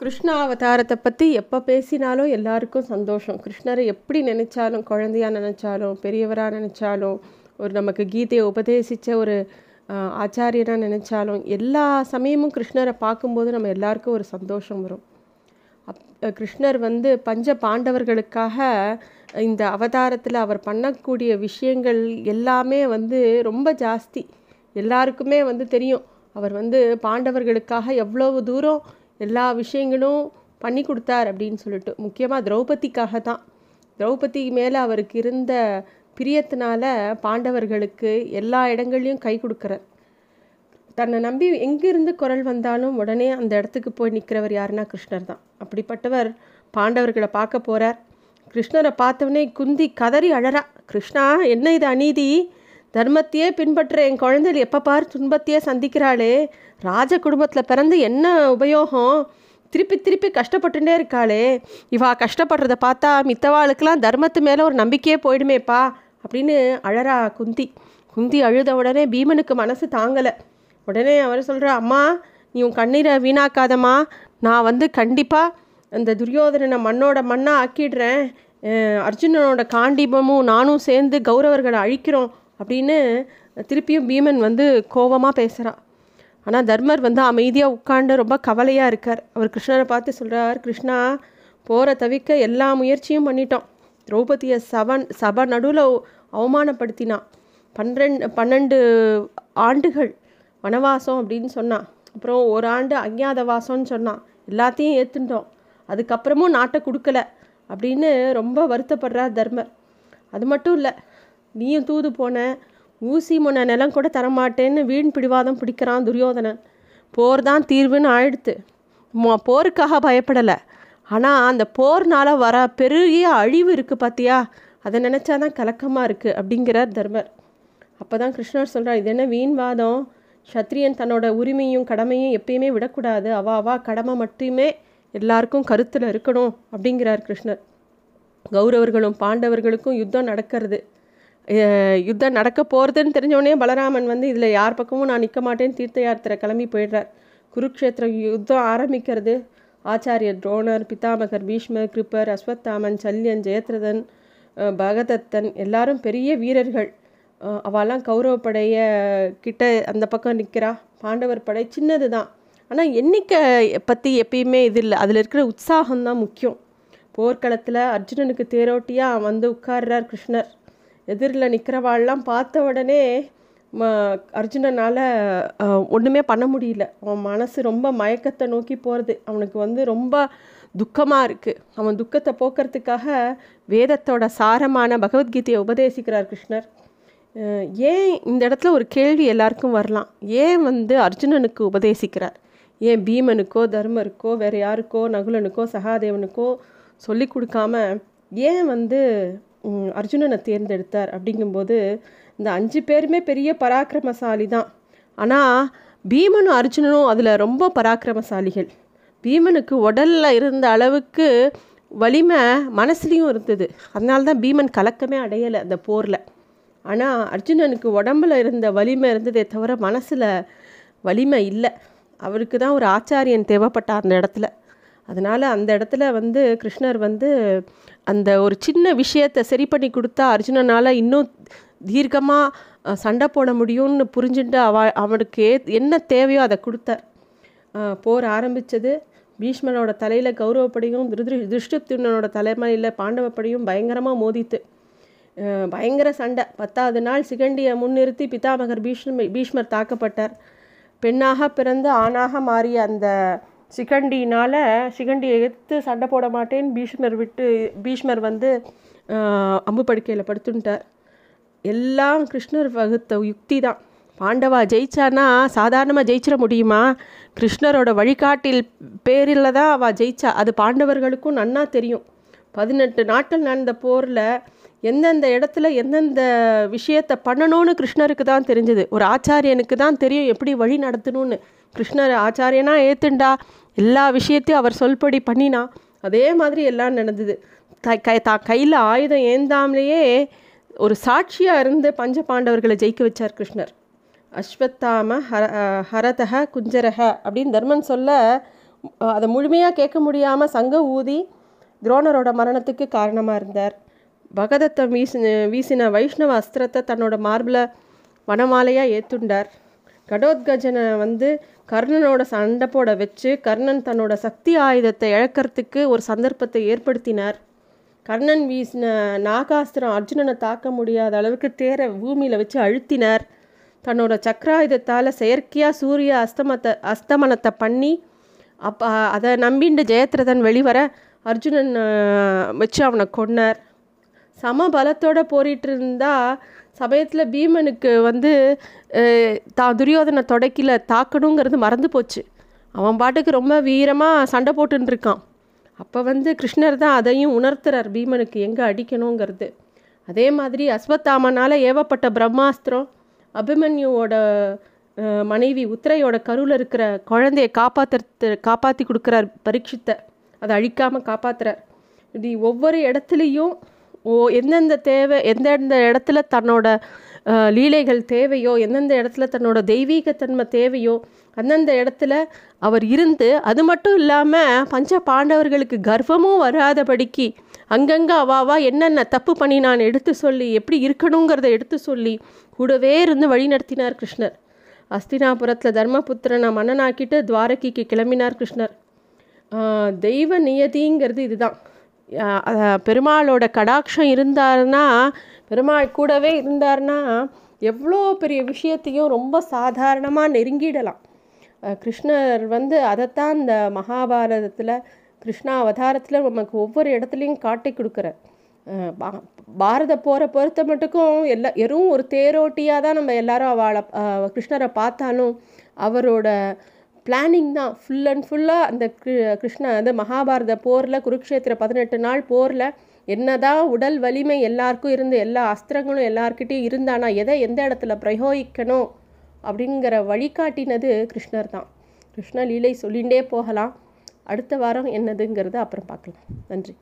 கிருஷ்ண அவதாரத்தை பற்றி எப்போ பேசினாலும் எல்லாருக்கும் சந்தோஷம். கிருஷ்ணரை எப்படி நினச்சாலும் குழந்தையாக நினச்சாலும் பெரியவராக நினச்சாலும் ஒரு நமக்கு கீதையை உபதேசித்த ஒரு ஆச்சாரியனாக நினச்சாலும் எல்லா சமயமும் கிருஷ்ணரை பார்க்கும்போது நம்ம எல்லாருக்கும் ஒரு சந்தோஷம் வரும். அப் கிருஷ்ணர் வந்து பஞ்ச பாண்டவர்களுக்காக இந்த அவதாரத்தில் அவர் பண்ணக்கூடிய விஷயங்கள் எல்லாமே வந்து ரொம்ப ஜாஸ்தி. எல்லாருக்குமே வந்து தெரியும். அவர் வந்து பாண்டவர்களுக்காக எவ்வளவு தூரம் எல்லா விஷயங்களும் பண்ணி கொடுத்தார் அப்படின்னு சொல்லிட்டு. முக்கியமாக திரௌபதிக்காக தான் திரௌபதி மேலே அவருக்கு இருந்த பிரியத்தினால பாண்டவர்களுக்கு எல்லா இடங்கள்லையும் கை கொடுக்குறார். தன்னை நம்பி எங்கிருந்து குரல் வந்தாலும் உடனே அந்த இடத்துக்கு போய் நிற்கிறவர் யாருன்னா கிருஷ்ணர் தான். அப்படிப்பட்டவர் பாண்டவர்களை பார்க்க போகிறார் கிருஷ்ணரை பார்த்தவொடனே குந்தி கதறி அழறா கிருஷ்ணா என்ன இது அநீதி? தர்மத்தையே பின்பற்ற என் குழந்தைகள் எப்போ பார் துன்பத்தையே சந்திக்கிறாளே? ராஜ குடும்பத்தில் பிறந்து என்ன உபயோகம்? திருப்பி திருப்பி கஷ்டப்பட்டுட்டே இருக்காளே. இவா கஷ்டப்படுறத பார்த்தா மித்தவாளுக்கெல்லாம் தர்மத்து மேலே ஒரு நம்பிக்கையே போயிடுமேப்பா அப்படின்னு அழறா குந்தி. குந்தி அழுத உடனே பீமனுக்கு மனசு தாங்கலை. உடனே அவர் சொல்கிறா அம்மா நீ உன் கண்ணீரை வீணாக்காதம்மா. நான் வந்து கண்டிப்பாக அந்த துரியோதனனை மண்ணோட மண்ணாக ஆக்கிடுறேன். அர்ஜுனனோட காண்டீபமும் நானும் சேர்ந்து கௌரவர்களை அழிக்கிறோம். அப்படின்னு திருப்பியும் பீமன் வந்து கோபமாக பேசுகிறான் ஆனால் தர்மர் வந்து அமைதியாக உட்காண்டு ரொம்ப கவலையாக இருக்கார். அவர் கிருஷ்ணரை பார்த்து சொல்கிறார் கிருஷ்ணா போகிற தவிக்க எல்லா முயற்சியும் பண்ணிட்டோம் திரௌபதியை சவன் சபை நடுவில் அவமானப்படுத்தினான் பன்னிரெண்டு பன்னெண்டு ஆண்டுகள் வனவாசம் அப்படின்னு சொன்னான் அப்புறம் ஒரு ஆண்டு அஞ்ஞாத வாசம்னு சொன்னான் எல்லாத்தையும் ஏற்றுட்டோம் அதுக்கப்புறமும் நாட்டை கொடுக்கல. அப்படின்னு ரொம்ப வருத்தப்படுறார் தர்மர். அது மட்டும் இல்லை நீயும் தூது போன ஊசி முன்ன நிலம் கூட தரமாட்டேன்னு வீண் பிடிவாதம் பிடிக்கிறான் துரியோதனன். போர் தான் தீர்வுன்னு ஆயிடுத்து. மொ- போருக்காக பயப்படலை. ஆனால் அந்த போர்னால் வர பெரிய அழிவு இருக்குது பார்த்தியா அதை நினச்சா தான் கலக்கமாக இருக்குது அப்படிங்கிறார் தர்மர். அப்போ தான் கிருஷ்ணர் சொல்கிறார் இது என்ன வீண்வாதம்? சத்ரியன் தன்னோட உரிமையும் கடமையும் எப்பயுமே விடக்கூடாது. அவா அவா கடமை மட்டுமே எல்லாருக்கும் கருத்தில் இருக்கணும் அப்படிங்கிறார் கிருஷ்ணர். கௌரவர்களும் பாண்டவர்களுக்கும் யுத்தம் நடக்கிறது. யுத்தம் நடக்க போகிறதுன்னு தெரிஞ்சவொடனே பலராமன் வந்து இதில் யார் பக்கமும் நான் நிற்க மாட்டேன். தீர்த்த யாத்திரை கிளம்பி போயிடுறார். குருக்ஷேத்திர யுத்தம் ஆரம்பிக்கிறது. ஆச்சாரியர் துரோணர் பிதாமகர் பீஷ்மர் கிருப்பர் அஸ்வத்தாமன் சல்யன் ஜெயத்ரதன் பகதத்தன் எல்லாரும் பெரிய வீரர்கள். அவெல்லாம் கௌரவ படைய கிட்ட அந்த பக்கம் நிற்கிறா பாண்டவர் படை சின்னது தான். ஆனால் எண்ணிக்கை பற்றி எப்பயுமே இது இல்லை. அதில் இருக்கிற உற்சாகம்தான் முக்கியம். போர்க்களத்தில் அர்ஜுனனுக்கு தேரோட்டியாக வந்து உட்கார்றார் கிருஷ்ணர். எதிரில் நிற்கிறவாள்லாம் பார்த்த உடனே ம அர்ஜுனனால் ஒன்றுமே பண்ண முடியல. அவன் மனசு ரொம்ப மயக்கத்தை நோக்கி போகிறது அவனுக்கு வந்து ரொம்ப துக்கமாக இருக்குது அவன் துக்கத்தை போக்குறதுக்காக வேதத்தோட சாரமான பகவத்கீதையை உபதேசிக்கிறார் கிருஷ்ணர். ஏன் இந்த இடத்துல ஒரு கேள்வி எல்லாருக்கும் வரலாம். ஏன் வந்து அர்ஜுனனுக்கு உபதேசிக்கிறார்? ஏன் பீமனுக்கோ தர்மருக்கோ வேறு யாருக்கோ நகுலனுக்கோ சகாதேவனுக்கோ சொல்லி கொடுக்காம ஏன் வந்து அர்ஜுனனை தேர்ந்தெடுத்தார் அப்படிங்கும்போது இந்த அஞ்சு பேருமே பெரிய பராக்கிரமசாலி தான். ஆனால் பீமனும் அர்ஜுனனும் அதில் ரொம்ப பராக்கிரமசாலிகள். பீமனுக்கு உடலில் இருந்த அளவுக்கு வலிமை மனசுலேயும் இருந்தது. அதனால தான் பீமன் கலக்கமே அடையலை அந்த போரில். ஆனால் அர்ஜுனனுக்கு உடம்புல இருந்த வலிமை இருந்ததே தவிர மனசில் வலிமை இல்லை. அவருக்கு தான் ஒரு ஆச்சாரியன் தேவைப்பட்டார் அந்த இடத்துல. அதனால் அந்த இடத்துல வந்து கிருஷ்ணர் வந்து அந்த ஒரு சின்ன விஷயத்தை சரி பண்ணி கொடுத்தா அர்ஜுனனால் இன்னும் தீர்க்கமாக சண்டை போட முடியும்னு புரிஞ்சுட்டு அவ அவனுக்கு ஏ என்ன தேவையோ அதை கொடுத்தார். போர் ஆரம்பித்தது பீஷ்மனோட தலையில் கௌரவப்படியும் திருதிரு திருஷ்டுப்தினோட தலைமையில் பாண்டவப்படியும் பயங்கரமாக மோதித்து பயங்கர சண்டை. பத்தாவது நாள் சிகண்டியை முன்னிறுத்தி பிதாமகர் பீஷ்ம பீஷ்மர் தாக்கப்பட்டார். பெண்ணாக பிறந்து ஆணாக மாறிய அந்த சிகண்டினால் சிகண்டியை எடுத்து சண்டை போட மாட்டேன்னு பீஷ்மர் விட்டு பீஷ்மர் வந்து அம்பு படுக்கையில் படுத்துட்டார். எல்லாம் கிருஷ்ணர் வகுத்த யுக்தி தான். பாண்டவா ஜெயிச்சானா சாதாரணமாக ஜெயிச்சிட முடியுமா? கிருஷ்ணரோட வழிகாட்டில் பேரில் தான் அவள் ஜெயிச்சா. அது பாண்டவர்களுக்கும் நன்னா தெரியும். பதினெட்டு நாட்கள் நடந்த போரில் எந்தெந்த இடத்துல எந்தெந்த விஷயத்தை பண்ணணும்னு கிருஷ்ணருக்கு தான் தெரிஞ்சது. ஒரு ஆச்சாரியனுக்கு தான் தெரியும் எப்படி வழி நடத்தணும்னு. கிருஷ்ணர் ஆச்சாரியனாக ஏத்துண்டா? எல்லா விஷயத்தையும் அவர் சொல்படி பண்ணினா அதே மாதிரி எல்லாம் நடந்தது. த கை தா கையில் ஆயுதம் ஏந்தாமலேயே ஒரு சாட்சியாக இருந்து பஞ்ச பாண்டவர்களை ஜெயிக்க வச்சார் கிருஷ்ணர். அஸ்வத்தாம ஹர ஹரதக குஞ்சரக அப்படின்னு தர்மன் சொல்ல அதை முழுமையாக கேட்க முடியாமல் சங்க ஊதி துரோணரோட மரணத்துக்கு காரணமாக இருந்தார். பகதத்தை வீசின வீசின வைஷ்ணவ அஸ்திரத்தை தன்னோட மார்பில் வனமாலையாக ஏற்றுண்டார் கடோத்கஜனை வந்து கர்ணனோட சண்டை போட வச்சு கர்ணன் தன்னோட சக்தி ஆயுதத்தை இழக்கிறதுக்கு ஒரு சந்தர்ப்பத்தை ஏற்படுத்தினார். கர்ணன் வீசின நாகாஸ்திரம் அர்ஜுனனை தாக்க முடியாத அளவுக்கு தேரை பூமியில் வச்சு அழுத்தினார். தன்னோட சக்கராயுதத்தால் செயற்கையாக சூரிய அஸ்தமத்தை அஸ்தமனத்தை பண்ணி அப்போ அதை நம்பிண்டு ஜெயத்ரதன் வெளிவர அர்ஜுனன் வச்சு அவனை கொன்னார். சம பலத்தோடு போரிட்டு இருந்தால் சமயத்தில் பீமனுக்கு வந்து தான் துரியோதனை தொடக்கில தாக்கணுங்கிறது மறந்து போச்சு. அவன் பாட்டுக்கு ரொம்ப வீரமாக சண்டை போட்டுருக்கான் அப்போ வந்து கிருஷ்ணர் தான் அதையும் உணர்த்துறார் பீமனுக்கு எங்கே அடிக்கணுங்கிறது. அதே மாதிரி அஸ்வத்தாமனால் ஏவப்பட்ட பிரம்மாஸ்திரம் அபிமன்யுவோட மனைவி உத்திரையோட கருவில் இருக்கிற குழந்தைய காப்பாற்றுறது காப்பாற்றி கொடுக்குறார் பரீட்சித்தை. அதை அழிக்காமல் காப்பாற்றுறார் இப்படி ஒவ்வொரு இடத்துலையும் ஓ எந்தெந்த தேவை எந்தெந்த இடத்துல தன்னோட லீலைகள் தேவையோ எந்தெந்த இடத்துல தன்னோட தெய்வீகத்தன்மை தேவையோ அந்தந்த இடத்துல அவர் இருந்து அது மட்டும் இல்லாமல் பஞ்ச பாண்டவர்களுக்கு கர்வமும் வராதபடிக்கு அங்கங்கே அவாவா என்னென்ன தப்பு பண்ணி நான் எடுத்து சொல்லி எப்படி இருக்கணுங்கிறத எடுத்து சொல்லி கூடவே இருந்து வழி நடத்தினார் கிருஷ்ணர். அஸ்தினாபுரத்தில் தர்மபுத்திரனை மன்னனாக்கிட்டு துவாரகிக்கு கிளம்பினார் கிருஷ்ணர். தெய்வ நியதிங்கிறது இதுதான். பெருமாளோட கடாட்சம் இருந்தார்னா பெருமாள் கூடவே இருந்தார்னா எவ்வளோ பெரிய விஷயத்தையும் ரொம்ப சாதாரணமாக நெருங்கிடலாம். கிருஷ்ணர் வந்து அதைத்தான் இந்த மகாபாரதத்தில் கிருஷ்ணா அவதாரத்தில் நமக்கு ஒவ்வொரு இடத்துலையும் காட்டி கொடுக்குறார். பாரத போகிற பொறுத்த மட்டுக்கும் எல்லா எறும் ஒரு தேரோட்டியாக தான் நம்ம எல்லாரும் அவளை கிருஷ்ணரை பார்த்தாலும் அவரோட பிளானிங் தான். ஃபுல் அண்ட் ஃபுல்லாக அந்த கிருஷ்ண அந்த மகாபாரத போரில் குருக்ஷேத்திர பதினெட்டு நாள் போரில் என்னதான் உடல் வலிமை எல்லாருக்கும் இருந்து எல்லா அஸ்திரங்களும் எல்லார்கிட்டையும் இருந்தானா எதை எந்த இடத்துல பிரயோகிக்கணும் அப்படிங்கிற வழிகாட்டினது கிருஷ்ணர் தான். கிருஷ்ண லீலை சொல்லிகிட்டே போகலாம். அடுத்த வாரம் என்னதுங்கிறத அப்புறம் பார்க்கலாம். நன்றி.